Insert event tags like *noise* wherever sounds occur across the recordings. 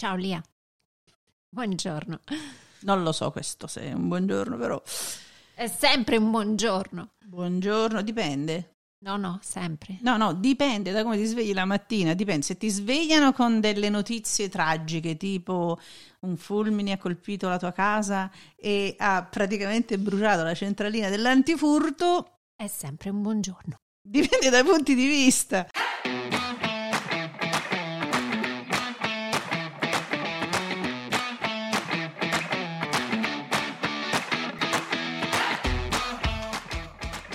Ciao Lia. Buongiorno. Non lo so questo se è un buongiorno, però. È sempre un buongiorno. Buongiorno, dipende. No, no, sempre. No, no, dipende da come ti svegli la mattina. Dipende se ti svegliano con delle notizie tragiche, tipo un fulmine ha colpito la tua casa e ha praticamente bruciato la centralina dell'antifurto. È sempre un buongiorno. Dipende dai punti di vista.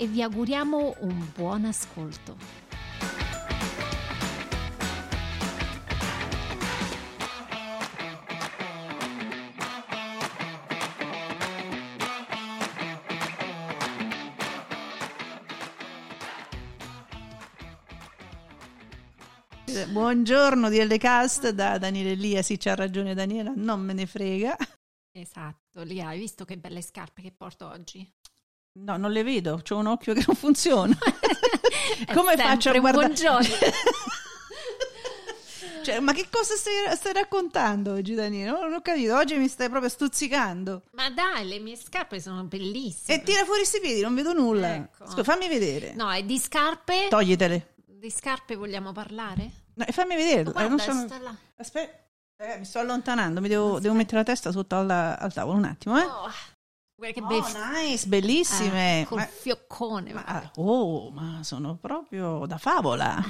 e vi auguriamo un buon ascolto. Buongiorno DL Cast da Daniele Lia, sì c'ha ragione Daniela, non me ne frega. Esatto, Lia, hai visto che belle scarpe che porto oggi? No, non le vedo, ho un occhio che non funziona. *laughs* Come faccio a guardare? Buongiorno. *laughs* cioè, ma che cosa stai, stai raccontando oggi, Daniele? Non ho capito, oggi mi stai proprio stuzzicando. Ma dai, le mie scarpe sono bellissime. E tira fuori questi piedi, non vedo nulla. Ecco. Scusa, fammi vedere. No, e di scarpe? Toglietele. Di scarpe vogliamo parlare? No, e fammi vedere. Guarda, Eh, sono-. Aspetta, eh, mi sto allontanando, mi devo, devo mettere la testa sotto al, al tavolo un attimo, eh. Oh, guarda che Oh, beff- nice, bellissime. Ah, col Ma- fioccone. ma- oh, ma sono proprio da favola. *laughs*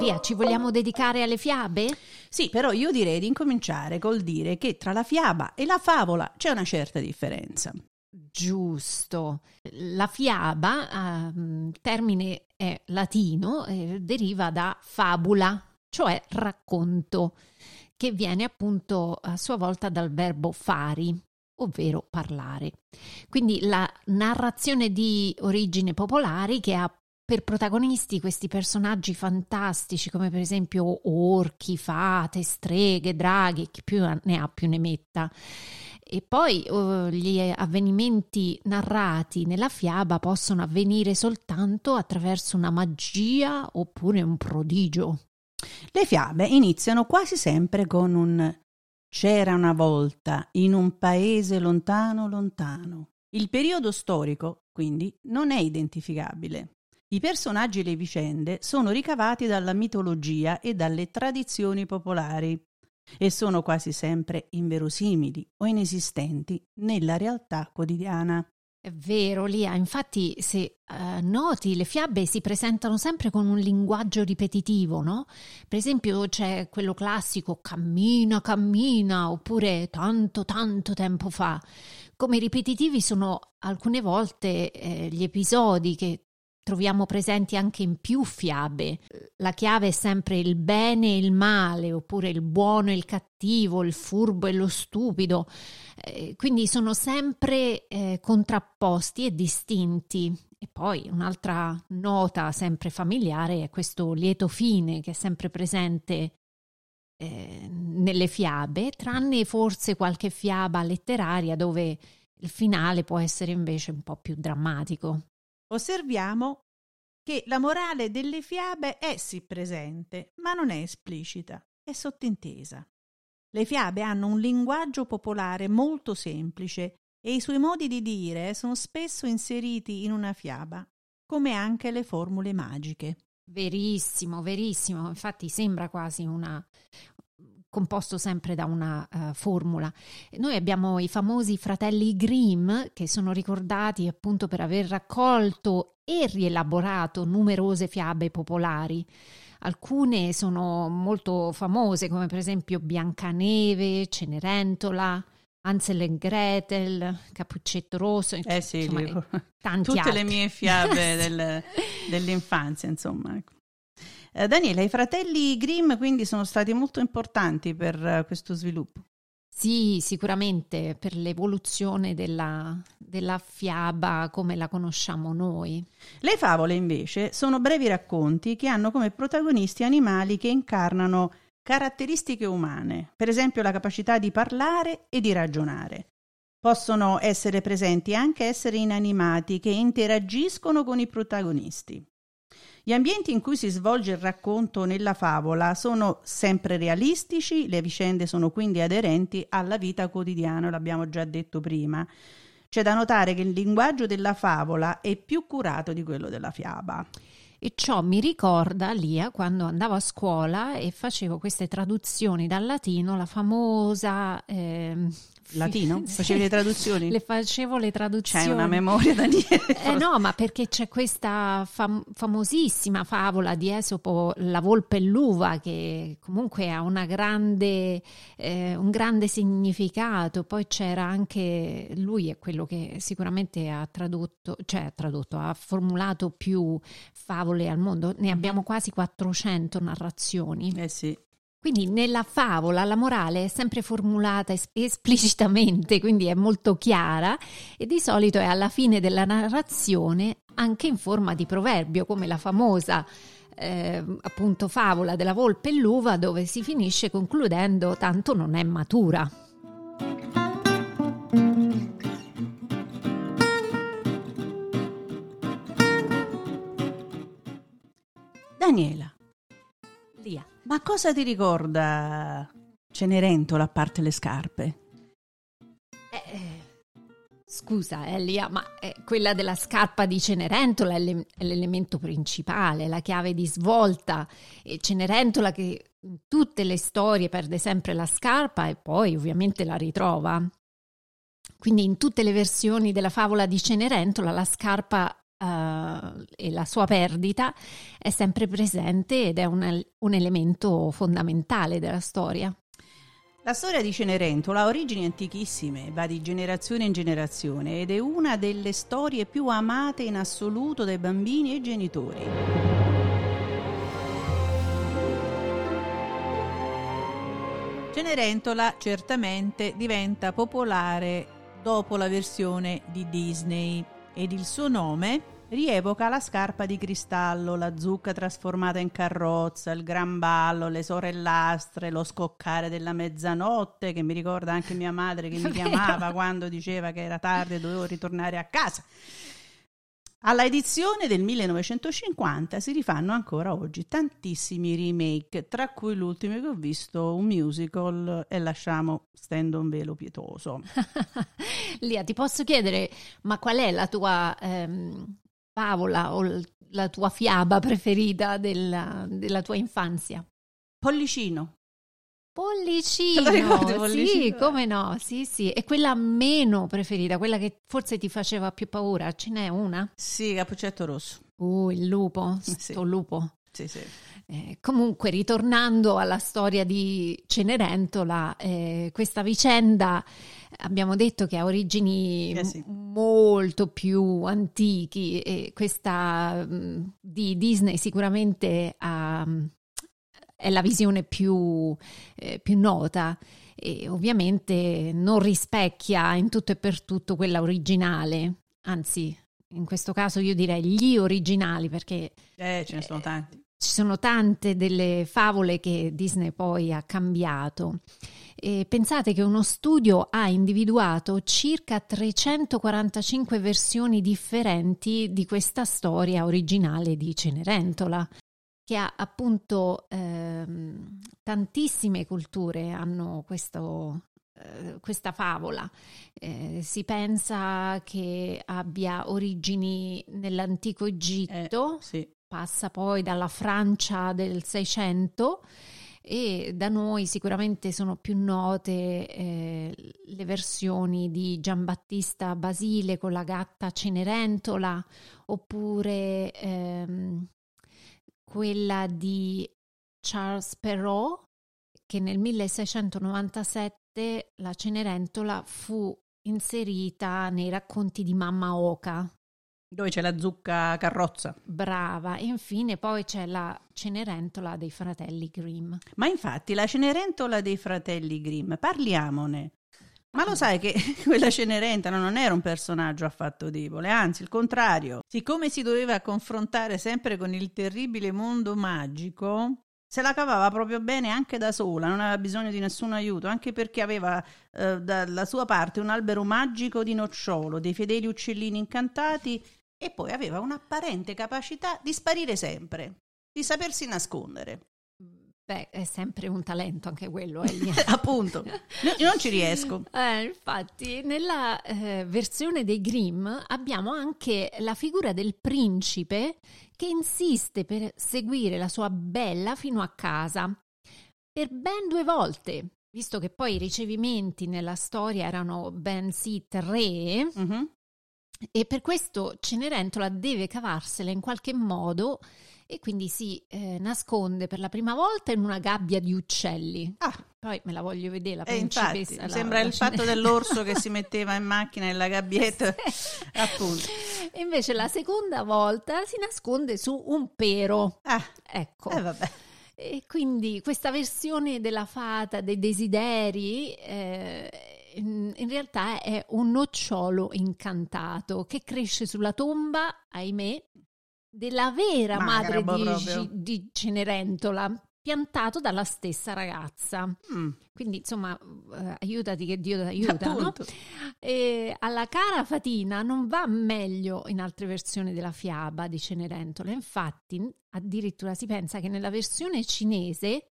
Via, ci vogliamo dedicare alle fiabe? Sì, però io direi di incominciare col dire che tra la fiaba e la favola c'è una certa differenza. Giusto. La fiaba, ehm, termine è latino, eh, deriva da fabula, cioè racconto, che viene appunto a sua volta dal verbo fari, ovvero parlare. Quindi la narrazione di origine popolari che ha per protagonisti questi personaggi fantastici come per esempio orchi, fate, streghe, draghi, chi più ne ha più ne metta. E poi eh, gli avvenimenti narrati nella fiaba possono avvenire soltanto attraverso una magia oppure un prodigio. Le fiabe iniziano quasi sempre con un c'era una volta in un paese lontano lontano. Il periodo storico, quindi, non è identificabile. I personaggi e le vicende sono ricavati dalla mitologia e dalle tradizioni popolari e sono quasi sempre inverosimili o inesistenti nella realtà quotidiana. È vero, Lia, infatti se eh, noti le fiabe si presentano sempre con un linguaggio ripetitivo, no? Per esempio c'è quello classico cammina, cammina, oppure tanto, tanto tempo fa. Come ripetitivi sono alcune volte eh, gli episodi che troviamo presenti anche in più fiabe. La chiave è sempre il bene e il male, oppure il buono e il cattivo, il furbo e lo stupido. Eh, quindi sono sempre eh, contrapposti e distinti. E poi un'altra nota sempre familiare è questo lieto fine che è sempre presente eh, nelle fiabe, tranne forse qualche fiaba letteraria dove il finale può essere invece un po' più drammatico. Osserviamo che la morale delle fiabe è sì presente, ma non è esplicita, è sottintesa. Le fiabe hanno un linguaggio popolare molto semplice e i suoi modi di dire sono spesso inseriti in una fiaba, come anche le formule magiche. Verissimo, verissimo. Infatti sembra quasi una composto sempre da una uh, formula. Noi abbiamo i famosi fratelli Grimm che sono ricordati appunto per aver raccolto e rielaborato numerose fiabe popolari. Alcune sono molto famose, come per esempio Biancaneve, Cenerentola, Ansel e Gretel, Cappuccetto Rosso, eh sì, insomma, tanti tutte altri. le mie fiabe *laughs* del, dell'infanzia, insomma. Ecco. Eh, Daniela, i fratelli Grimm quindi sono stati molto importanti per uh, questo sviluppo. Sì, sicuramente per l'evoluzione della, della, fiaba come la conosciamo noi. Le favole invece sono brevi racconti che hanno come protagonisti animali che incarnano caratteristiche umane, per esempio la capacità di parlare e di ragionare. Possono essere presenti anche esseri inanimati che interagiscono con i protagonisti. Gli ambienti in cui si svolge il racconto nella favola sono sempre realistici, le vicende sono quindi aderenti alla vita quotidiana, l'abbiamo già detto prima. C'è da notare che il linguaggio della favola è più curato di quello della fiaba. E ciò mi ricorda, Lia, quando andavo a scuola e facevo queste traduzioni dal latino, la famosa eh, Latino? Sì. Facevi le traduzioni? Le facevo le traduzioni. C'hai una memoria, Daniele? Eh no, ma perché c'è questa fam- famosissima favola di Esopo, La volpe e l'uva, che comunque ha una grande, eh, un grande significato. Poi c'era anche, lui è quello che sicuramente ha tradotto, cioè ha tradotto, ha formulato più favole al mondo. Ne abbiamo quasi 400 narrazioni. Eh sì. Quindi nella favola la morale è sempre formulata es- esplicitamente, *laughs* quindi è molto chiara e di solito è alla fine della narrazione anche in forma di proverbio, come la famosa eh, appunto favola della volpe e l'uva dove si finisce concludendo tanto non è matura. Daniela. Ma cosa ti ricorda Cenerentola a parte le scarpe? Eh, scusa Elia, ma eh, quella della scarpa di Cenerentola è, l'e- è l'elemento principale, la chiave di svolta. E Cenerentola che in tutte le storie perde sempre la scarpa e poi ovviamente la ritrova. Quindi in tutte le versioni della favola di Cenerentola la scarpa Uh, e la sua perdita è sempre presente ed è un, un, elemento fondamentale della storia. La storia di Cenerentola ha origini antichissime, va di generazione in generazione ed è una delle storie più amate in assoluto dai bambini e genitori. Cenerentola certamente diventa popolare dopo la versione di Disney ed il suo nome rievoca la scarpa di cristallo, la zucca trasformata in carrozza, il gran ballo, le sorellastre, lo scoccare della mezzanotte, che mi ricorda anche mia madre che mi *laughs* chiamava quando diceva che era tardi e dovevo ritornare a casa. Alla edizione del 1950 si rifanno ancora oggi tantissimi remake, tra cui l'ultimo che ho visto, un musical, e lasciamo stendo un velo pietoso. *laughs* Lia, ti posso chiedere, ma qual è la tua ehm, favola o la tua fiaba preferita della, della tua infanzia? Pollicino. Pollicino, ricordi, sì, Pollicino? come no, sì, sì. E quella meno preferita, quella che forse ti faceva più paura, ce n'è una? Sì, Cappuccetto Rosso. Uh, il lupo, *laughs* Sì. sto lupo. Sì, sì. Eh, comunque, ritornando alla storia di Cenerentola, eh, questa vicenda abbiamo detto che ha origini Eh sì. m- molto più antichi e questa mh, di Disney sicuramente ha- è la visione più, eh, più nota e ovviamente non rispecchia in tutto e per tutto quella originale, anzi in questo caso io direi gli originali perché Eh, ce ne sono tanti. ci sono tante delle favole che Disney poi ha cambiato. E pensate che uno studio ha individuato circa 345 versioni differenti di questa storia originale di Cenerentola, che ha appunto ehm, tantissime culture hanno questo, eh, questa favola. Eh, si pensa che abbia origini nell'antico Egitto, Eh, sì. passa poi dalla Francia del 600 e da noi sicuramente sono più note eh, le versioni di Giambattista Basile con la gatta Cenerentola oppure ehm, quella di Charles Perrault che nel 1697 parte la Cenerentola fu inserita nei racconti di Mamma Oca. Dove c'è la zucca carrozza. Brava. E infine poi c'è la Cenerentola dei fratelli Grimm. Ma infatti la Cenerentola dei fratelli Grimm, parliamone. Ma lo sai che *laughs* quella Cenerentola non era un personaggio affatto debole, anzi il contrario. Siccome si doveva confrontare sempre con il terribile mondo magico, se la cavava proprio bene anche da sola, non aveva bisogno di nessun aiuto, anche perché aveva eh, dalla sua parte un albero magico di nocciolo, dei fedeli uccellini incantati e poi aveva un'apparente capacità di sparire sempre, di sapersi nascondere. Beh, è sempre un talento anche quello. Eh. *laughs* Appunto, io non ci riesco. Eh, infatti, nella eh, versione dei Grimm abbiamo anche la figura del principe che insiste per seguire la sua bella fino a casa per ben due volte, visto che poi i ricevimenti nella storia erano bensì tre. Mm-hmm. E per questo Cenerentola deve cavarsela in qualche modo e quindi si eh, nasconde per la prima volta in una gabbia di uccelli. Ah. Poi me la voglio vedere la principessa. Eh, infatti, la, sembra la il fatto dell'orso che si *laughs* metteva in macchina nella gabbietta, sì. appunto. E invece la seconda volta si nasconde su un pero. Ah, ecco. Eh, vabbè. E quindi questa versione della fata dei desideri eh, in, in, realtà è un nocciolo incantato che cresce sulla tomba, ahimè, della vera madre di, di, Cenerentola, piantato dalla stessa ragazza. Mm. Quindi, insomma, uh, aiutati che Dio ti aiuta. No? E alla cara Fatina non va meglio in altre versioni della fiaba di Cenerentola. Infatti, addirittura si pensa che nella versione cinese,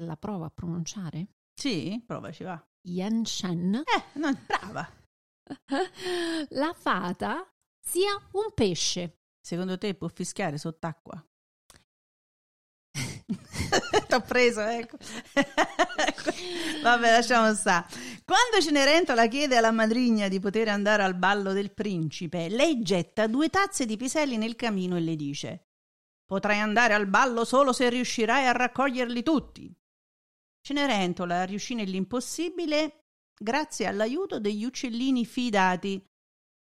la prova a pronunciare? Sì, provaci va. Yan Shen. Eh, no, brava. *laughs* la fata sia un pesce. Secondo te può fischiare sott'acqua? *laughs* T'ho preso, ecco. *laughs* Vabbè, lasciamo stare. Quando Cenerentola chiede alla madrigna di poter andare al ballo del principe, lei getta due tazze di piselli nel camino e le dice: Potrai andare al ballo solo se riuscirai a raccoglierli tutti. Cenerentola riuscì nell'impossibile grazie all'aiuto degli uccellini fidati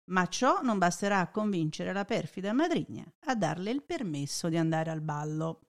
ma ciò non basterà a convincere la perfida madrigna a darle il permesso di andare al ballo.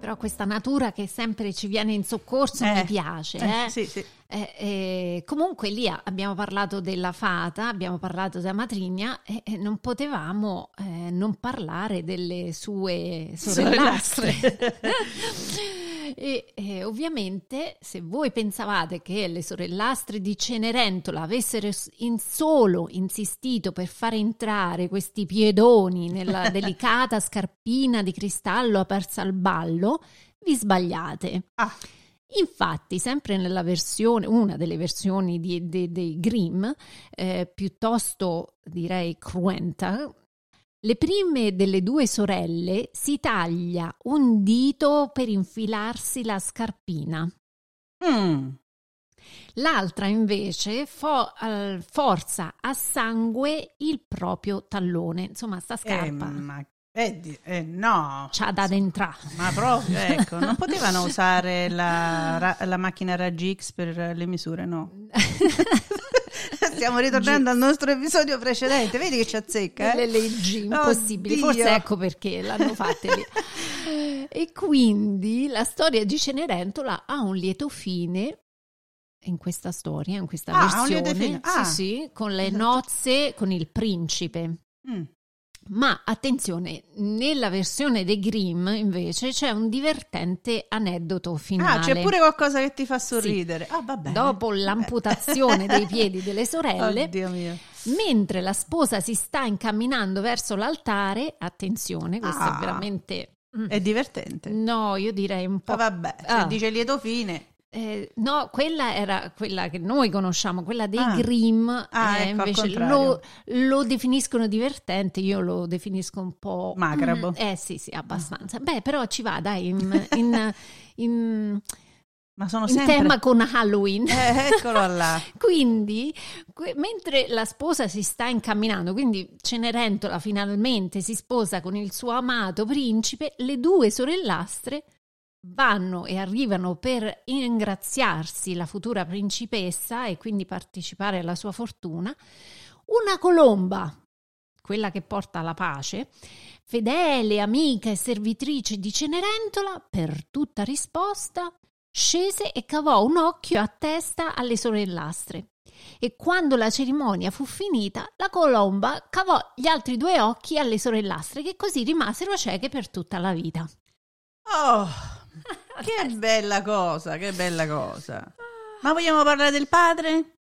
Però questa natura che sempre ci viene in soccorso eh, mi piace. Eh, eh? Sì, sì. Eh, eh, comunque lì abbiamo parlato della fata, abbiamo parlato della matrigna e non potevamo eh, non parlare delle sue sorellastre. *laughs* E, e, ovviamente se voi pensavate che le sorellastre di Cenerentola avessero in solo insistito per far entrare questi piedoni nella *laughs* delicata scarpina di cristallo aperta al ballo, vi sbagliate. Ah. Infatti, sempre nella versione, una delle versioni dei Grimm, eh, piuttosto direi cruenta, le prime delle due sorelle si taglia un dito per infilarsi la scarpina. Mm. L'altra invece fo- uh, forza a sangue il proprio tallone, insomma sta scarpa. Eh, ma eh, eh, no, c'ha da entrare. Ma proprio, *laughs* ecco, non potevano usare la, la macchina raggi X per le misure, no? *laughs* Stiamo ritornando al nostro episodio precedente, vedi che ci azzecca. Eh? Le leggi impossibili, Oddio. forse ecco perché l'hanno fatte lì. *laughs* e quindi la storia di Cenerentola ha un lieto fine in questa storia, in questa ah, versione, ah. sì, sì, con le esatto. nozze con il principe. Mm. Ma attenzione, nella versione dei Grimm invece c'è un divertente aneddoto finale. Ah, c'è pure qualcosa che ti fa sorridere. Sì. Ah, vabbè. Dopo l'amputazione dei *laughs* piedi delle sorelle, mentre la sposa si sta incamminando verso l'altare, attenzione, questo ah, è veramente... Mm. È divertente. No, io direi un po'... Ah, vabbè, se ah. dice lieto fine... Eh, no, quella era quella che noi conosciamo, quella dei ah. Grimm, ah, eh, ecco, invece lo, lo, definiscono divertente, io lo definisco un po'... Macrabo. Mm, eh sì, sì, abbastanza. Beh, però ci va, dai, in, *laughs* in, in Ma sono sempre... tema con Halloween. Eh, eccolo là. *laughs* quindi, que- mentre la sposa si sta incamminando, quindi Cenerentola finalmente si sposa con il suo amato principe, le due sorellastre vanno e arrivano per ingraziarsi la futura principessa e quindi partecipare alla sua fortuna. Una colomba, quella che porta la pace, fedele amica e servitrice di Cenerentola, per tutta risposta scese e cavò un occhio a testa alle sorellastre. E quando la cerimonia fu finita, la colomba cavò gli altri due occhi alle sorellastre, che così rimasero cieche per tutta la vita. Oh, che bella cosa, che bella cosa. Ma vogliamo parlare del padre?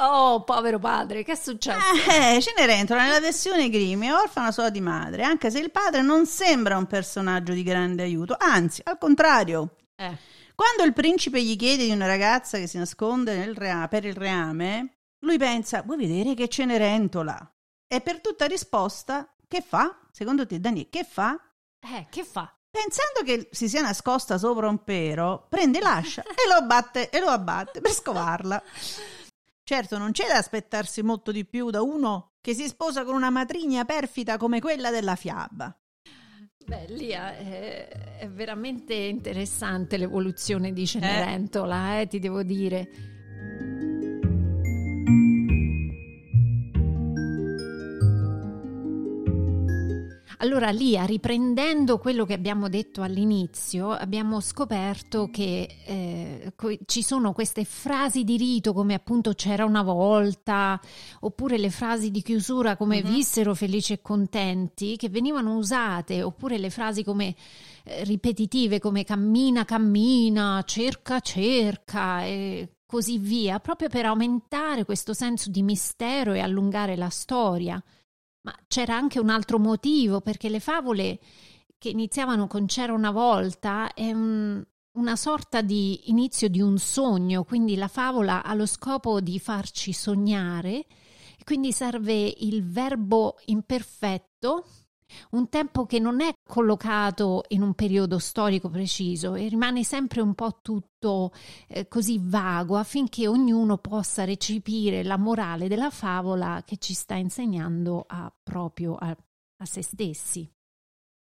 Oh, povero padre, che è successo? Eh, Cenerentola nella versione Grimm è orfana sua di madre, anche se il padre non sembra un personaggio di grande aiuto, anzi, al contrario. Eh. Quando il principe gli chiede di una ragazza che si nasconde rea- per il reame, lui pensa: Vuoi vedere che Cenerentola? E per tutta risposta, che fa? Secondo te, Daniele, che fa? Eh, che fa? Pensando che si sia nascosta sopra un pero, prende l'ascia e lo batte e lo abbatte per scovarla. Certo, non c'è da aspettarsi molto di più da uno che si sposa con una matrigna perfida come quella della fiaba. Beh, Lia, è, è veramente interessante l'evoluzione di Cenerentola, eh? eh, ti devo dire. Allora, Lia, riprendendo quello che abbiamo detto all'inizio, abbiamo scoperto che eh, co- ci sono queste frasi di rito come appunto c'era una volta, oppure le frasi di chiusura come mm-hmm. vissero felici e contenti, che venivano usate, oppure le frasi come eh, ripetitive come cammina, cammina, cerca, cerca e così via, proprio per aumentare questo senso di mistero e allungare la storia. Ma c'era anche un altro motivo, perché le favole che iniziavano con C'era una volta è un, una sorta di inizio di un sogno, quindi la favola ha lo scopo di farci sognare, quindi serve il verbo imperfetto un tempo che non è collocato in un periodo storico preciso e rimane sempre un po' tutto eh, così vago affinché ognuno possa recepire la morale della favola che ci sta insegnando a, proprio a, a se stessi.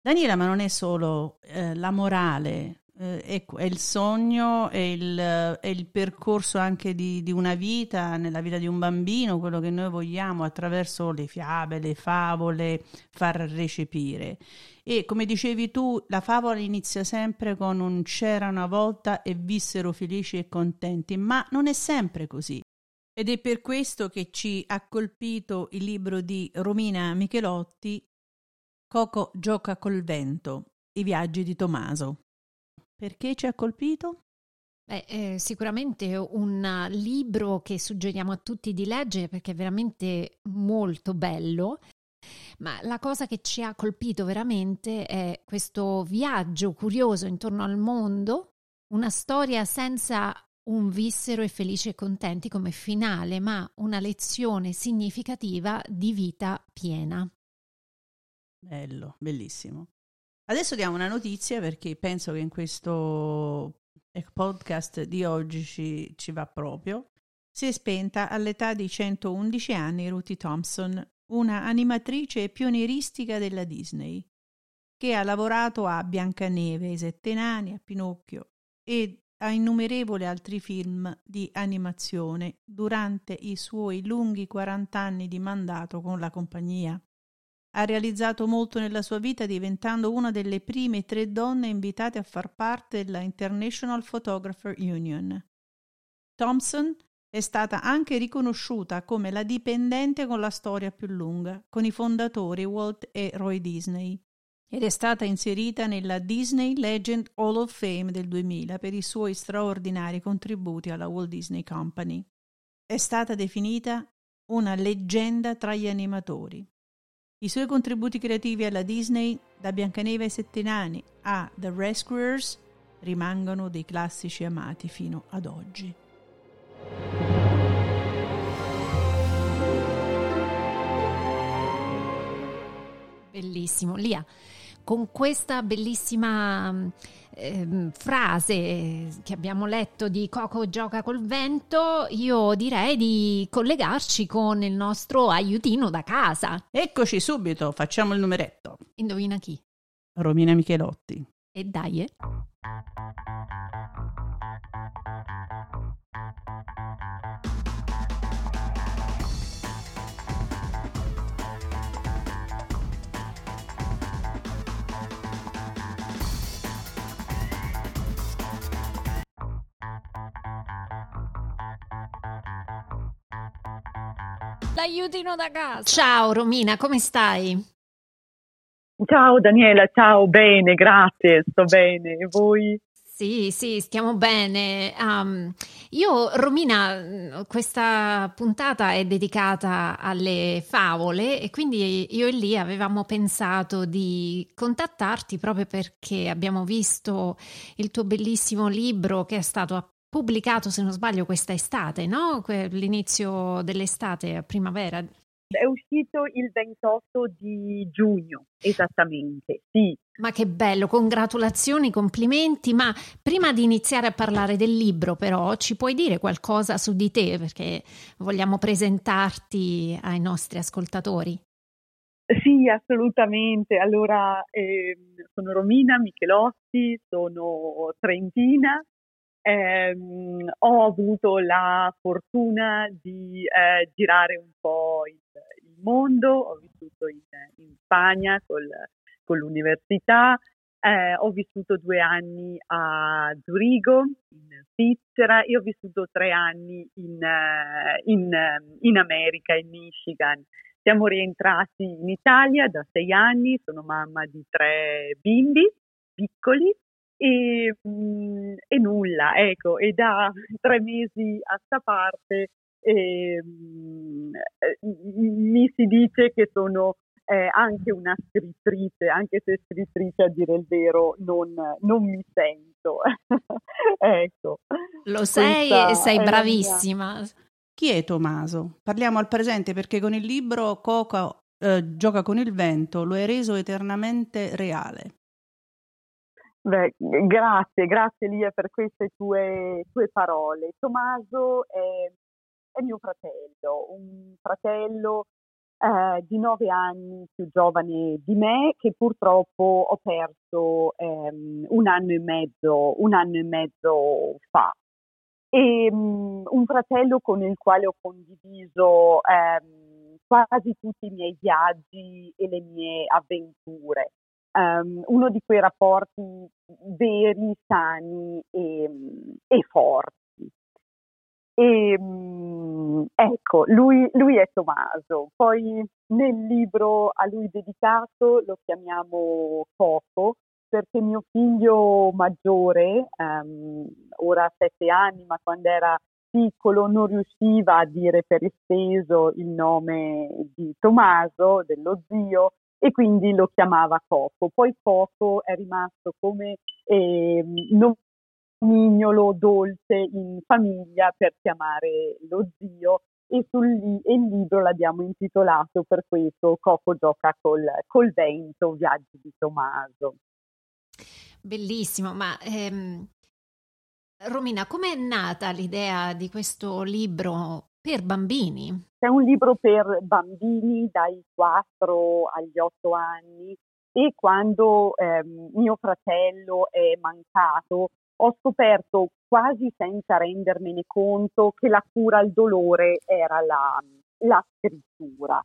Daniela, ma non è solo eh, la morale eh, è, è, il sogno, è il, è il percorso anche di, di, una vita, nella vita di un bambino, quello che noi vogliamo attraverso le fiabe, le favole, far recepire. E come dicevi tu, la favola inizia sempre con un c'era una volta e vissero felici e contenti, ma non è sempre così. Ed è per questo che ci ha colpito il libro di Romina Michelotti, Coco gioca col vento, i viaggi di Tommaso. Perché ci ha colpito? Beh, eh, sicuramente un libro che suggeriamo a tutti di leggere perché è veramente molto bello. Ma la cosa che ci ha colpito veramente è questo viaggio curioso intorno al mondo, una storia senza un vissero e felici e contenti come finale, ma una lezione significativa di vita piena. Bello, bellissimo. Adesso diamo una notizia perché penso che in questo eh, podcast di oggi ci, ci va proprio. Si è spenta all'età di 111 anni Ruthie Thompson, una animatrice pionieristica della Disney, che ha lavorato a Biancaneve, i Sette Nani, a Pinocchio e a innumerevoli altri film di animazione durante i suoi lunghi 40 anni di mandato con la compagnia. Ha realizzato molto nella sua vita diventando una delle prime tre donne invitate a far parte della International Photographer Union. Thompson è stata anche riconosciuta come la dipendente con la storia più lunga, con i fondatori Walt e Roy Disney, ed è stata inserita nella Disney Legend Hall of Fame del 2000 per i suoi straordinari contributi alla Walt Disney Company. È stata definita una leggenda tra gli animatori. I suoi contributi creativi alla Disney, da Biancaneve ai Sette Nani a The Rescuers, rimangono dei classici amati fino ad oggi. Bellissimo. Lia, con questa bellissima eh, frase che abbiamo letto di Coco gioca col vento, io direi di collegarci con il nostro aiutino da casa. Eccoci subito, facciamo il numeretto. Indovina chi? Romina Michelotti. E dai, eh. L'aiutino da casa. Ciao Romina, come stai? Ciao Daniela, ciao, bene, grazie, sto bene. E voi? Sì, sì, stiamo bene. Um, io, Romina, questa puntata è dedicata alle favole e quindi io e lì avevamo pensato di contattarti proprio perché abbiamo visto il tuo bellissimo libro che è stato pubblicato, se non sbaglio, questa estate, no? L'inizio dell'estate, primavera. È uscito il 28 di giugno, esattamente, sì. Ma che bello, congratulazioni, complimenti. Ma prima di iniziare a parlare del libro, però, ci puoi dire qualcosa su di te perché vogliamo presentarti ai nostri ascoltatori? Sì, assolutamente. Allora, eh, sono Romina Michelotti, sono trentina, eh, ho avuto la fortuna di eh, girare un po' il, il, mondo, ho vissuto in, in Spagna col, con l'università, eh, ho vissuto due anni a Zurigo, in Svizzera, e ho vissuto tre anni in, eh, in, in America, in Michigan. Siamo rientrati in Italia da sei anni, sono mamma di tre bimbi piccoli e, mh, mm, e nulla, ecco, e da *laughs* tre mesi a sta parte eh, mi si dice che sono eh, anche una scrittrice, anche se scrittrice a dire il vero non, non mi sento. *laughs* ecco. Lo sei e sei bravissima. Chi è Tommaso? Parliamo al presente perché con il libro Coco eh, gioca con il vento lo hai reso eternamente reale. Beh, grazie, grazie Lia per queste tue, tue parole. Tommaso è, è, mio fratello, un fratello eh, di nove anni più giovane di me che purtroppo ho perso ehm, un anno e mezzo, un anno e mezzo fa. E um, un fratello con il quale ho condiviso ehm, quasi tutti i miei viaggi e le mie avventure um, uno di quei rapporti veri, sani e, e forti. E, um, ecco, lui, lui, è Tommaso. Poi nel libro a lui dedicato lo chiamiamo Coco perché mio figlio maggiore, um, ora ha sette anni, ma quando era piccolo non riusciva a dire per esteso il nome di Tommaso, dello zio, e quindi lo chiamava Coco. Poi Coco è rimasto come eh, nomignolo dolce in famiglia per chiamare lo zio e, sul, e il libro l'abbiamo intitolato per questo Coco gioca col, col vento, viaggi di Tommaso. Bellissimo, ma ehm, Romina, com'è nata l'idea di questo libro per bambini? È un libro per bambini dai 4 agli 8 anni e quando eh, mio fratello è mancato ho scoperto quasi senza rendermene conto che la cura al dolore era la, la scrittura.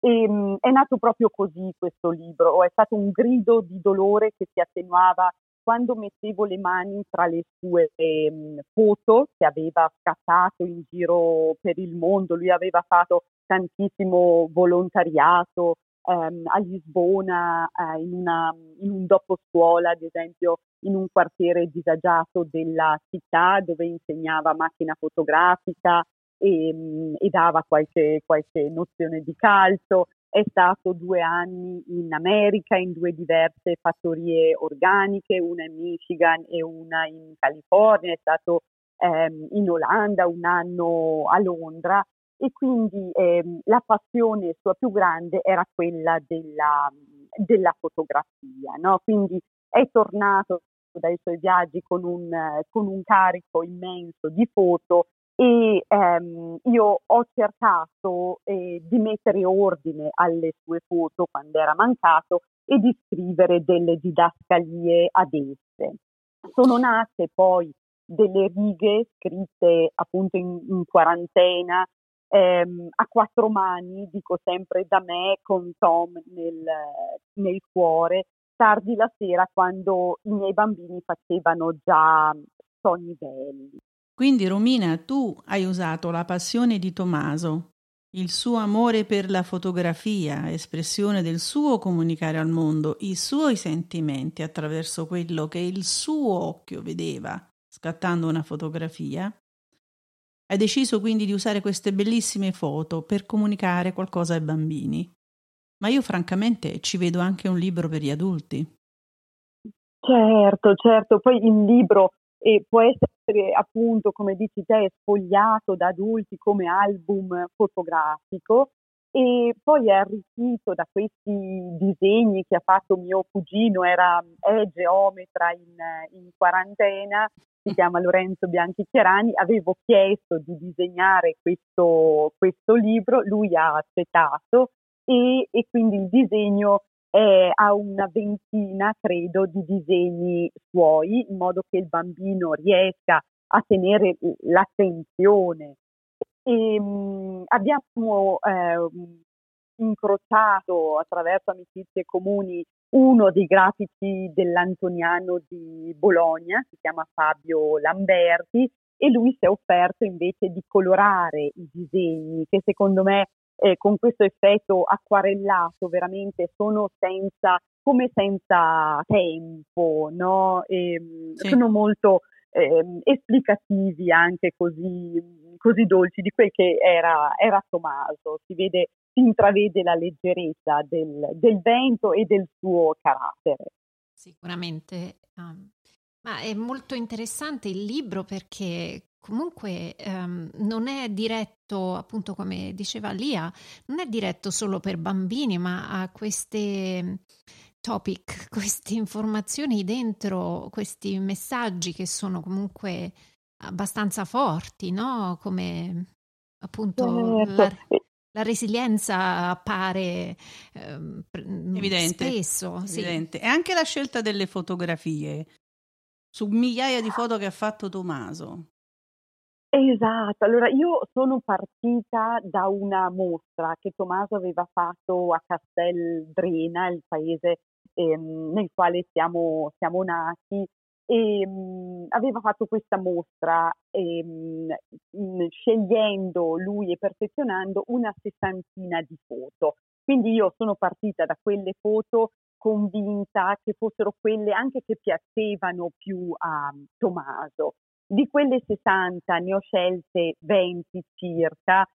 E, ehm, è nato proprio così questo libro, è stato un grido di dolore che si attenuava quando mettevo le mani tra le sue eh, foto che aveva scattato in giro per il mondo, lui aveva fatto tantissimo volontariato ehm, a Lisbona eh, in, una, in un dopo scuola, ad esempio in un quartiere disagiato della città dove insegnava macchina fotografica e, e dava qualche, qualche nozione di calcio è stato due anni in America in due diverse fattorie organiche, una in Michigan e una in California, è stato ehm, in Olanda un anno a Londra e quindi ehm, la passione sua più grande era quella della, della fotografia, no? Quindi è tornato dai suoi viaggi con un, con un carico immenso di foto e ehm, io ho cercato eh, di mettere ordine alle sue foto quando era mancato e di scrivere delle didascalie ad esse. Sono nate poi delle righe scritte appunto in, in quarantena ehm, a quattro mani, dico sempre da me, con Tom nel, nel cuore, tardi la sera quando i miei bambini facevano già sogni belli. Quindi Romina, tu hai usato la passione di Tommaso, il suo amore per la fotografia, espressione del suo comunicare al mondo, i suoi sentimenti attraverso quello che il suo occhio vedeva scattando una fotografia. Hai deciso quindi di usare queste bellissime foto per comunicare qualcosa ai bambini. Ma io francamente ci vedo anche un libro per gli adulti. Certo, certo, poi il libro eh, può essere appunto, come dici te, sfogliato da adulti come album fotografico. E poi è arricchito da questi disegni che ha fatto mio cugino, era, è geometra in, in quarantena, si chiama Lorenzo Bianchi Chiarani, avevo chiesto di disegnare questo, questo libro, lui ha accettato e, e quindi il disegno è, ha una ventina, credo, di disegni suoi, in modo che il bambino riesca a tenere l'attenzione. E, mh, abbiamo eh, incrociato attraverso amicizie comuni uno dei grafici dell'Antoniano di Bologna, si chiama Fabio Lamberti, e lui si è offerto invece di colorare i disegni che secondo me eh, con questo effetto acquarellato veramente sono senza, come senza tempo, no? E, sì. Sono molto eh, esplicativi anche così, così dolci di quel che era, era Tommaso. Si vede si intravede la leggerezza del, del vento e del suo carattere. Sicuramente. Um, ma è molto interessante il libro perché comunque um, non è diretto, appunto come diceva Lia, non è diretto solo per bambini, ma ha queste topic, *laughs* queste informazioni dentro, questi messaggi che sono comunque abbastanza forti, no? Come appunto la, la resilienza appare ehm, evidente, spesso. Evidente. Sì. E anche la scelta delle fotografie su migliaia di foto che ha fatto Tommaso. Esatto, allora io sono partita da una mostra che Tommaso aveva fatto a Castel Drena, il paese ehm, nel quale siamo, siamo nati, e mh, mhmm, aveva fatto questa mostra e, mh, mh, scegliendo lui e perfezionando una sessantina di foto. Quindi io sono partita da quelle foto convinta che fossero quelle anche che piacevano più a Tommaso. Di quelle 60 ne ho scelte 20 circa,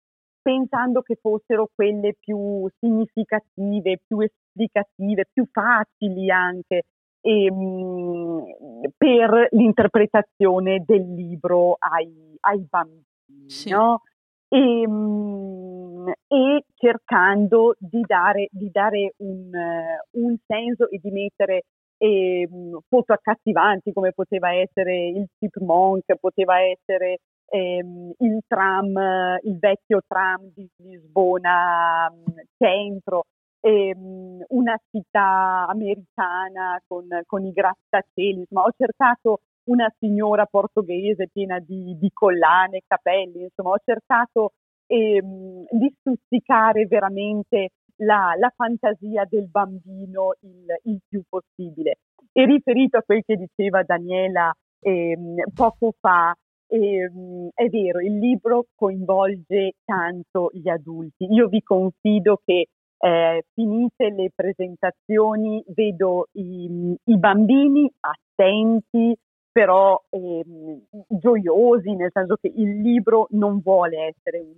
pensando che fossero quelle più significative, più esplicative, più facili anche ehm, per l'interpretazione del libro ai, ai bambini. Sì. No? E, ehm, e, cercando di dare, di dare un, un, senso e di mettere eh, foto accattivanti come poteva essere il chipmunk, poteva essere ehm, il tram, il vecchio tram di Lisbona mm, centro, ehm, una città americana con, con, i grattacieli, insomma ho cercato una signora portoghese piena di, di collane, capelli, insomma ho cercato ehm, di stuzzicare veramente la, la, fantasia del bambino il, il, più possibile. E riferito a quel che diceva Daniela ehm, poco fa, ehm, è vero, il libro coinvolge tanto gli adulti. Io vi confido che eh, finite le presentazioni vedo i, i bambini attenti, però ehm, gioiosi, nel senso che il libro non vuole essere un,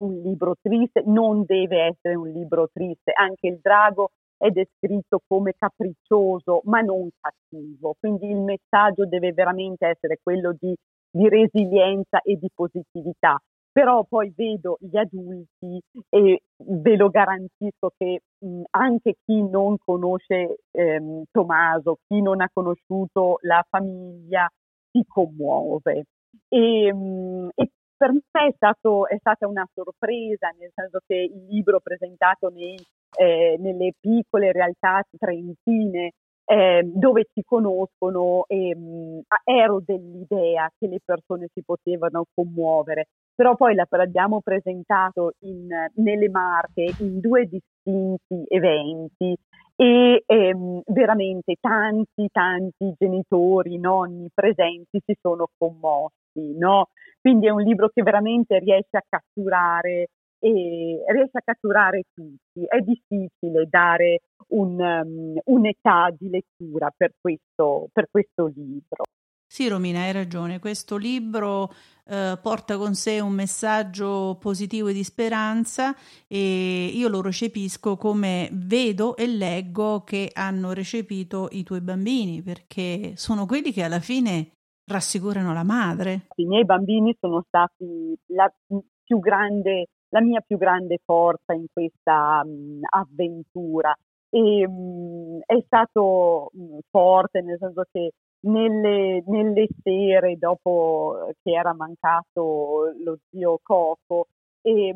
un, libro triste, non deve essere un libro triste, anche il drago è descritto come capriccioso ma non cattivo, quindi il messaggio deve veramente essere quello di, di resilienza e di positività. Però poi vedo gli adulti e ve lo garantisco che mh, anche chi non conosce ehm, Tommaso, chi non ha conosciuto la famiglia, si commuove. E, e per me è, stato, è, stata una sorpresa, nel senso che il libro presentato nei, eh, nelle piccole realtà trentine eh, dove ci conoscono e mh, ero dell'idea che le persone si potevano commuovere, però poi l'abbiamo presentato in, nelle Marche in due distinti eventi e ehm, veramente tanti, tanti genitori, nonni presenti si sono commossi, no? Quindi è un libro che veramente riesce a catturare e riesce a catturare tutti. È difficile dare un, um, un'età di lettura per questo, per questo libro. Sì, Romina, hai ragione. Questo libro eh, porta con sé un messaggio positivo e di speranza e io lo recepisco come vedo e leggo che hanno recepito i tuoi bambini, perché sono quelli che alla fine rassicurano la madre. I miei bambini sono stati la più grande la mia più grande forza in questa mh, avventura e mh, è stato mh, forte nel senso che nelle, nelle, sere dopo che era mancato lo zio Coco e,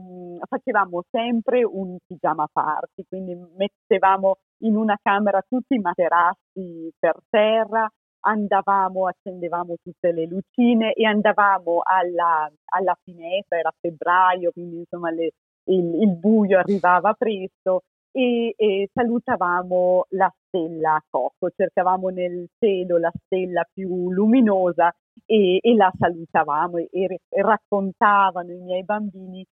facevamo sempre un pigiama party, quindi mettevamo in una camera tutti i materassi per terra, andavamo, accendevamo tutte le lucine e andavamo alla, alla finestra, era febbraio, quindi insomma le, il, il, buio arrivava presto e, e, salutavamo la stella Cocco, cercavamo nel cielo la stella più luminosa e, e la salutavamo e, e, raccontavano i miei bambini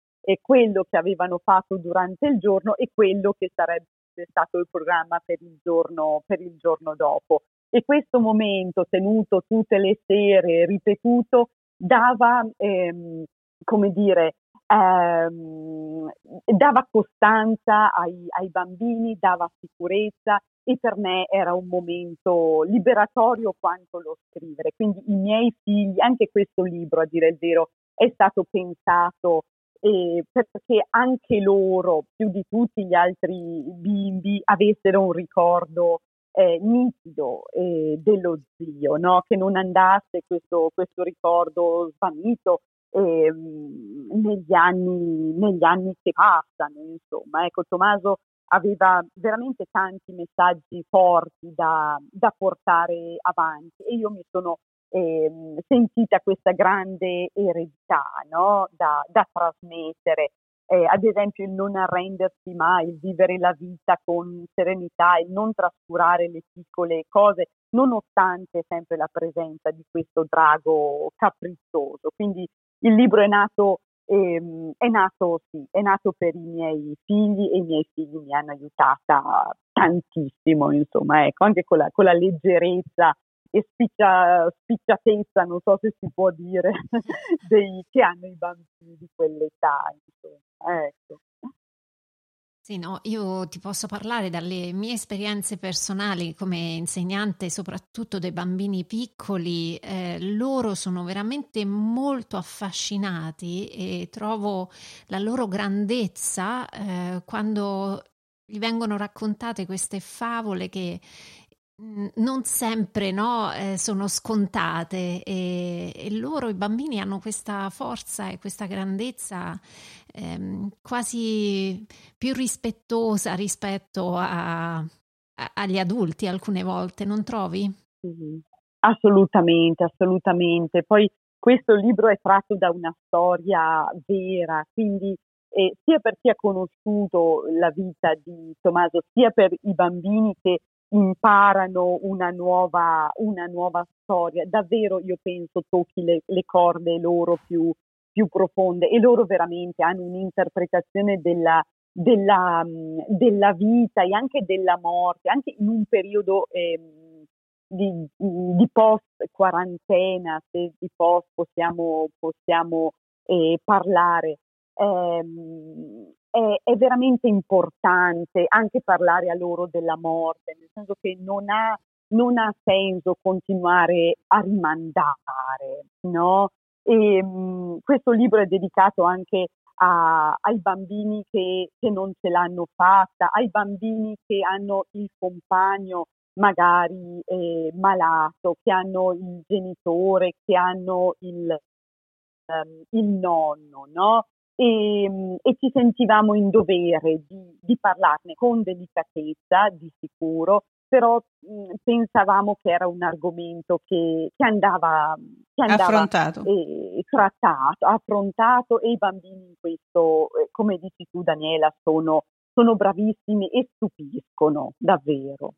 quello che avevano fatto durante il giorno e quello che sarebbe stato il programma per il giorno, per il giorno dopo e questo momento tenuto tutte le sere, ripetuto, dava, ehm, come dire, ehm, dava costanza ai, ai, bambini, dava sicurezza e per me era un momento liberatorio quanto lo scrivere. Quindi i miei figli, anche questo libro a dire il vero, è stato pensato eh, perché anche loro, più di tutti gli altri bimbi, avessero un ricordo eh, nitido eh, dello zio, no? che non andasse questo, questo ricordo svanito eh, negli, anni, negli anni che passano. Insomma, ecco, Tommaso aveva veramente tanti messaggi forti da, da portare avanti e io mi sono eh, sentita questa grande eredità no? da, da trasmettere eh, ad esempio il non arrendersi mai, il vivere la vita con serenità, il non trascurare le piccole cose, nonostante sempre la presenza di questo drago capriccioso. Quindi il libro è nato, ehm, è nato, sì, è nato per i miei figli e i miei figli mi hanno aiutata tantissimo, insomma, ecco, anche con la, con la leggerezza e spiccia, spicciatezza, non so se si può dire, *laughs* dei, che hanno i bambini di quell'età. Insomma. Ecco. Sì, no, io ti posso parlare dalle mie esperienze personali come insegnante, soprattutto dei bambini piccoli. Eh, loro sono veramente molto affascinati e trovo la loro grandezza eh, quando gli vengono raccontate queste favole che non sempre no, eh, sono scontate e, e, loro, i bambini, hanno questa forza e questa grandezza ehm, quasi più rispettosa rispetto a, a, agli adulti alcune volte, non trovi? Mm-hmm. Assolutamente, assolutamente. Poi questo libro è tratto da una storia vera, quindi eh, sia per chi ha conosciuto la vita di Tommaso, sia per i bambini che imparano una nuova, una nuova storia, davvero io penso tocchi le, le corde loro più, più, profonde e loro veramente hanno un'interpretazione della, della, della, vita e anche della morte, anche in un periodo eh, di, di, post quarantena, se di post possiamo, possiamo eh, parlare. Eh, è, è, veramente importante anche parlare a loro della morte, nel senso che non ha, non ha senso continuare a rimandare, no? E mh, questo libro è dedicato anche a, ai bambini che, che, non ce l'hanno fatta, ai bambini che hanno il compagno magari eh, malato, che hanno il genitore, che hanno il, um, il nonno, no? E, e, ci sentivamo in dovere di, di, parlarne con delicatezza, di sicuro, però mh, pensavamo che era un argomento che, che andava, che andava affrontato. Eh, trattato, affrontato e i bambini in questo, eh, come dici tu Daniela, sono, sono bravissimi e stupiscono davvero.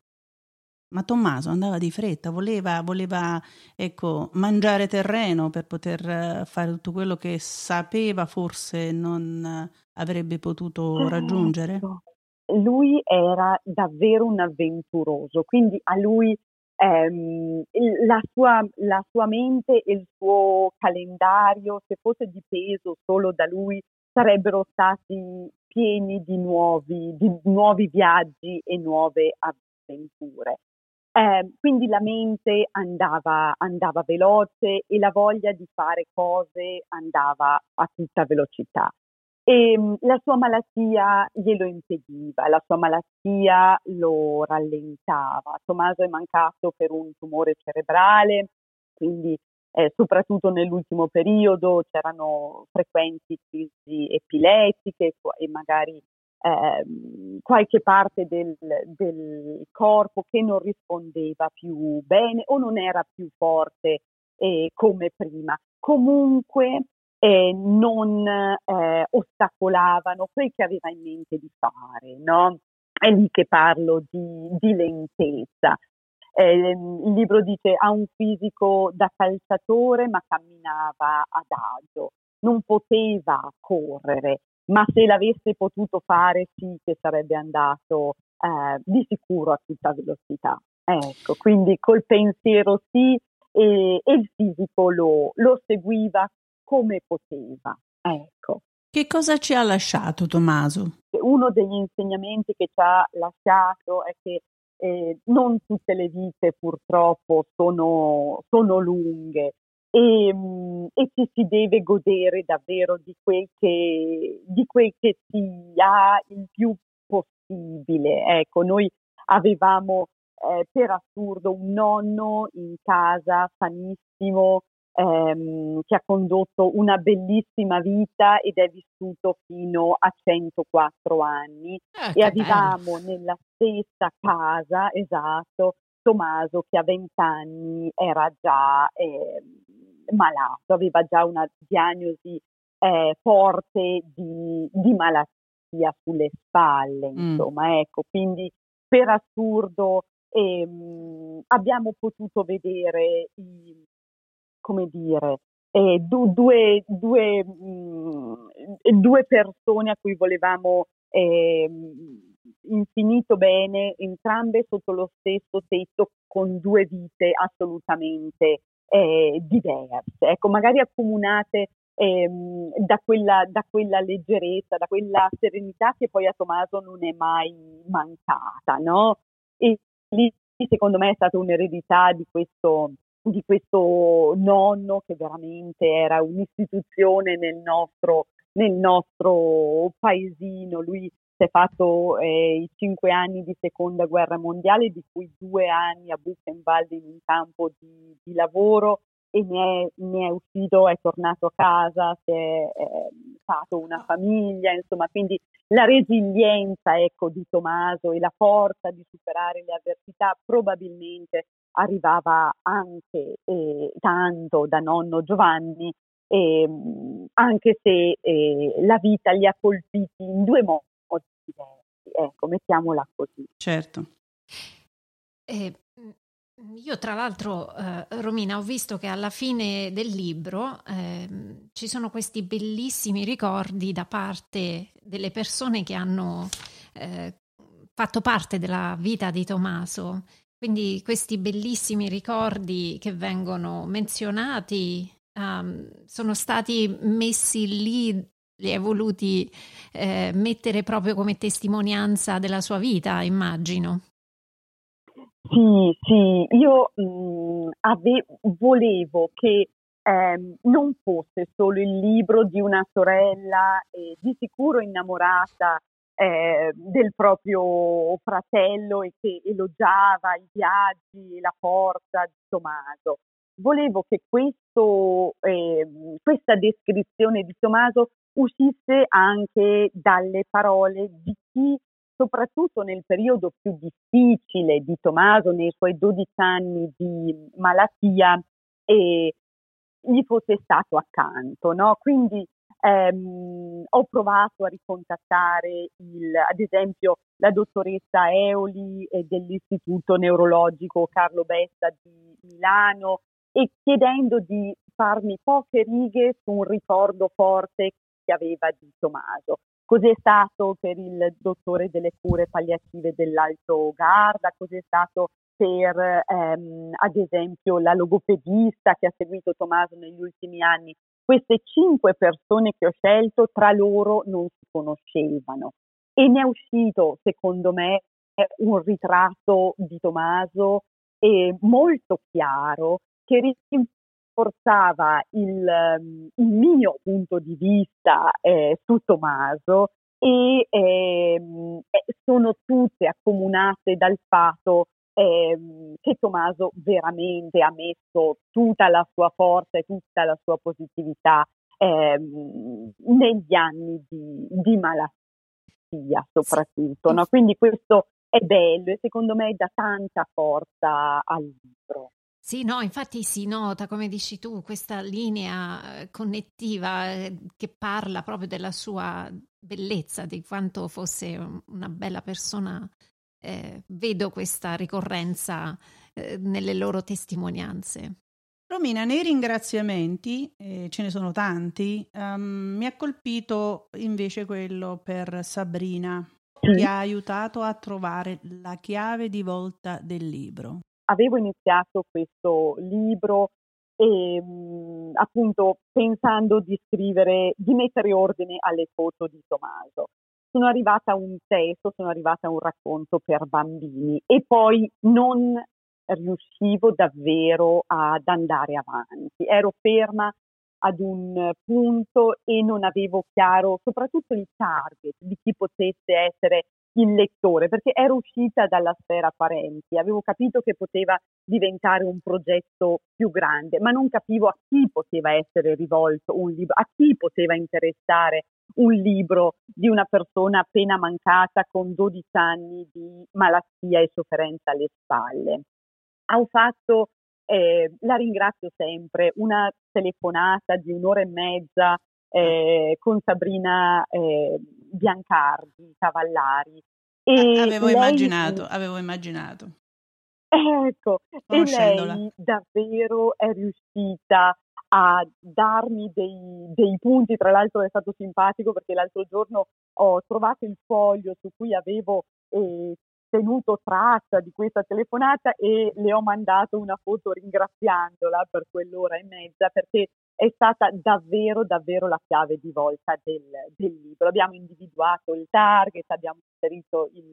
Ma Tommaso andava di fretta, voleva, voleva ecco, mangiare terreno per poter eh, fare tutto quello che sapeva forse non avrebbe potuto raggiungere? Lui era davvero un avventuroso, quindi a lui ehm, la, sua, la sua mente e il suo calendario, se fosse dipeso solo da lui, sarebbero stati pieni di nuovi, di nuovi viaggi e nuove avventure. Eh, quindi la mente andava, andava veloce e la voglia di fare cose andava a tutta velocità. E ehm, la sua malattia glielo impediva, la sua malattia lo rallentava. Tommaso è mancato per un tumore cerebrale, quindi eh, soprattutto nell'ultimo periodo c'erano frequenti crisi epilettiche e magari eh, qualche parte del, del, corpo che non rispondeva più bene o non era più forte eh, come prima. Comunque eh, non eh, ostacolavano quel che aveva in mente di fare, no? È lì che parlo di, di lentezza. Eh, il libro dice ha un fisico da calciatore ma camminava ad agio, non poteva correre, ma se l'avesse potuto fare sì che sarebbe andato eh, di sicuro a tutta velocità. Ecco, quindi col pensiero sì e, e il fisico lo, lo, seguiva come poteva. Ecco. Che cosa ci ha lasciato Tommaso? Uno degli insegnamenti che ci ha lasciato è che eh, non tutte le vite purtroppo sono, sono lunghe e, ehm, e, ci si deve godere davvero di quel che, di quel che si ha il più possibile. Ecco, noi avevamo eh, per assurdo un nonno in casa sanissimo ehm, che ha condotto una bellissima vita ed è vissuto fino a 104 anni eh, e avevamo bello. nella stessa casa, esatto, Tommaso che a 20 anni era già eh, malato, aveva già una diagnosi eh, forte di, di, malattia sulle spalle, mm. insomma, mm. ecco, quindi per assurdo ehm, abbiamo potuto vedere i, come dire, eh, du, due, due, mh, mm, due, persone a cui volevamo eh, infinito bene, entrambe sotto lo stesso tetto, con due vite assolutamente eh, diverse, ecco, magari accomunate ehm, da, quella, da, quella, leggerezza, da quella serenità che poi a Tommaso non è mai mancata, no? E lì secondo me è stata un'eredità di questo, di questo nonno che veramente era un'istituzione nel nostro, nel nostro paesino, lui è fatto eh, i cinque anni di seconda guerra mondiale, di cui due anni a Buchenwald in un campo di, di lavoro e ne è, ne è, uscito, è tornato a casa, si è eh, fatto una famiglia, insomma, quindi la resilienza ecco, di Tommaso e la forza di superare le avversità probabilmente arrivava anche eh, tanto da nonno Giovanni, eh, anche se eh, la vita li ha colpiti in due modi diversi, ecco, mettiamola così. Certo. Eh, io tra l'altro, eh, Romina, ho visto che alla fine del libro eh, ci sono questi bellissimi ricordi da parte delle persone che hanno eh, fatto parte della vita di Tommaso. Quindi questi bellissimi ricordi che vengono menzionati um, sono stati messi lì li hai voluti eh, mettere proprio come testimonianza della sua vita, immagino. Sì, sì, io mh, ave- volevo che eh, non fosse solo il libro di una sorella eh, di sicuro innamorata eh, del proprio fratello e che elogiava i viaggi e la forza di Tommaso. Volevo che questo, eh, questa descrizione di Tommaso uscisse anche dalle parole di chi, soprattutto nel periodo più difficile di Tommaso, nei suoi 12 anni di malattia, eh, gli fosse stato accanto. No? Quindi ehm, ho provato a ricontattare il, ad esempio la dottoressa Eoli dell'Istituto Neurologico Carlo Bessa di Milano e chiedendo di farmi poche righe su un ricordo forte che aveva di Tommaso. Cos'è stato per il dottore delle cure palliative dell'Alto Garda, cos'è stato per ehm, ad esempio la logopedista che ha seguito Tommaso negli ultimi anni. Queste cinque persone che ho scelto tra loro non si conoscevano e ne è uscito, secondo me, un ritratto di Tommaso eh, molto chiaro che rinforzava il, ehm, il, mio punto di vista eh, su Tommaso e ehm, sono tutte accomunate dal fatto ehm, che Tommaso veramente ha messo tutta la sua forza e tutta la sua positività ehm, negli anni di, di malattia soprattutto. No? Quindi questo è bello e secondo me dà tanta forza al libro. Sì, no, infatti si nota, come dici tu, questa linea eh, connettiva eh, che parla proprio della sua bellezza, di quanto fosse una bella persona eh, vedo questa ricorrenza eh, nelle loro testimonianze. Romina, nei ringraziamenti, eh, ce ne sono tanti, um, mi ha colpito invece quello per Sabrina, che ha aiutato a trovare la chiave di volta del libro. Avevo iniziato questo libro e mh, appunto pensando di scrivere, di mettere ordine alle foto di Tommaso sono arrivata a un testo, sono arrivata a un racconto per bambini e poi non riuscivo davvero ad andare avanti. Ero ferma ad un punto e non avevo chiaro soprattutto il target di chi potesse essere il lettore, perché ero uscita dalla sfera parenti, avevo capito che poteva diventare un progetto più grande, ma non capivo a chi poteva essere rivolto un libro, a chi poteva interessare un libro di una persona appena mancata con 12 anni di malattia e sofferenza alle spalle. Ho fatto, eh, la ringrazio sempre, una telefonata di un'ora e mezza eh, con Sabrina eh, Biancardi, Cavallari. E avevo lei, immaginato, avevo immaginato. Ecco, e lei davvero è riuscita a darmi dei, dei, punti, tra l'altro è stato simpatico perché l'altro giorno ho trovato il foglio su cui avevo eh, tenuto traccia di questa telefonata e le ho mandato una foto ringraziandola per quell'ora e mezza perché è stata davvero, davvero la chiave di volta del, del libro. Abbiamo individuato il target, abbiamo inserito il,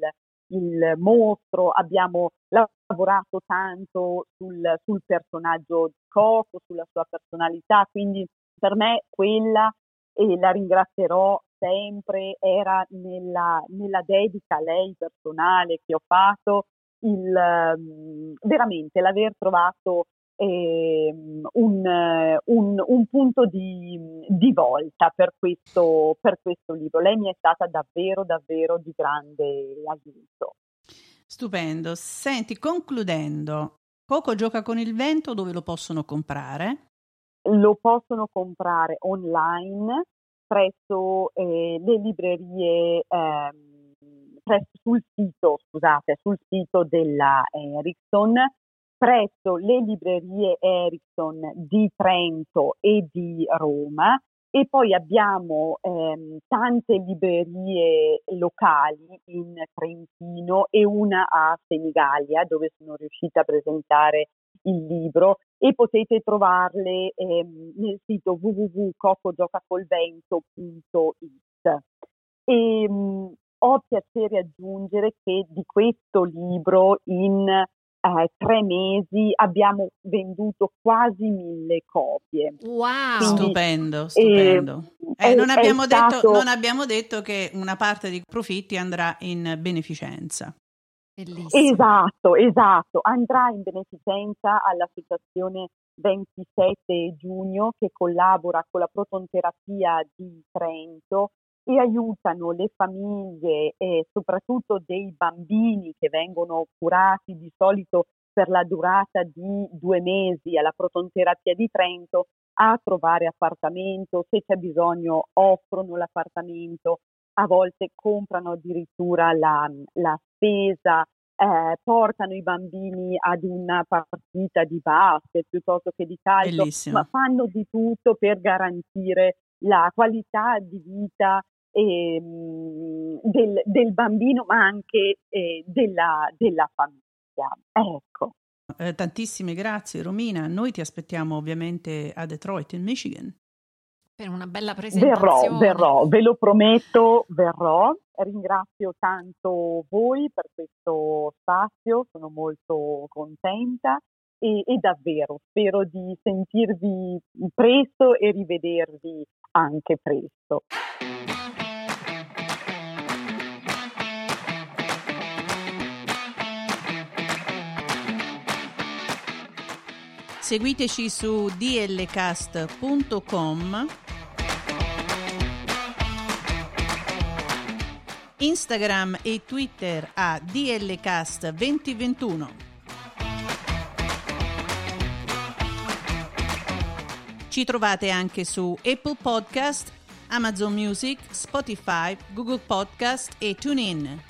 il mostro, abbiamo lavorato tanto sul, sul personaggio di Coco, sulla sua personalità, quindi per me quella, e la ringrazierò sempre, era nella, nella dedica a lei personale che ho fatto, il, um, veramente l'aver trovato un, un, un, punto di, di volta per questo, per questo libro. Lei mi è stata davvero, davvero di grande aiuto. Stupendo. Senti, concludendo, Coco gioca con il vento dove lo possono comprare? Lo possono comprare online presso eh, le librerie, eh, presso, sul sito, scusate, sul sito della Ericsson presso le librerie Ericsson di Trento e di Roma e poi abbiamo ehm, tante librerie locali in Trentino e una a Senigallia dove sono riuscita a presentare il libro e potete trovarle ehm, nel sito www.cocogiocacolvento.it. E, mh, ho piacere aggiungere che di questo libro in eh, tre mesi abbiamo venduto quasi mille copie. Wow! Quindi, stupendo, stupendo. Eh, non, abbiamo stato... detto, non, abbiamo detto, che una parte dei profitti andrà in beneficenza. Bellissimo. Esatto, esatto. Andrà in beneficenza all'associazione 27 giugno che collabora con la protonterapia di Trento e aiutano le famiglie e soprattutto dei bambini che vengono curati di solito per la durata di due mesi alla protonterapia di Trento a trovare appartamento, se c'è bisogno offrono l'appartamento, a volte comprano addirittura la, la spesa, eh, portano i bambini ad una partita di basket piuttosto che di calcio, Bellissimo. ma fanno di tutto per garantire la qualità di vita eh, del, del, bambino, ma anche eh, della, della, famiglia. Ecco. Eh, tantissime grazie Romina, noi ti aspettiamo ovviamente a Detroit, in Michigan. Per una bella presentazione. Verrò, verrò, ve lo prometto, verrò. Ringrazio tanto voi per questo spazio, sono molto contenta e, e davvero spero di sentirvi presto e rivedervi anche presto. Seguiteci su dlcast.com Instagram e Twitter a dlcast2021. Ci trovate anche su Apple Podcast, Amazon Music, Spotify, Google Podcast e TuneIn.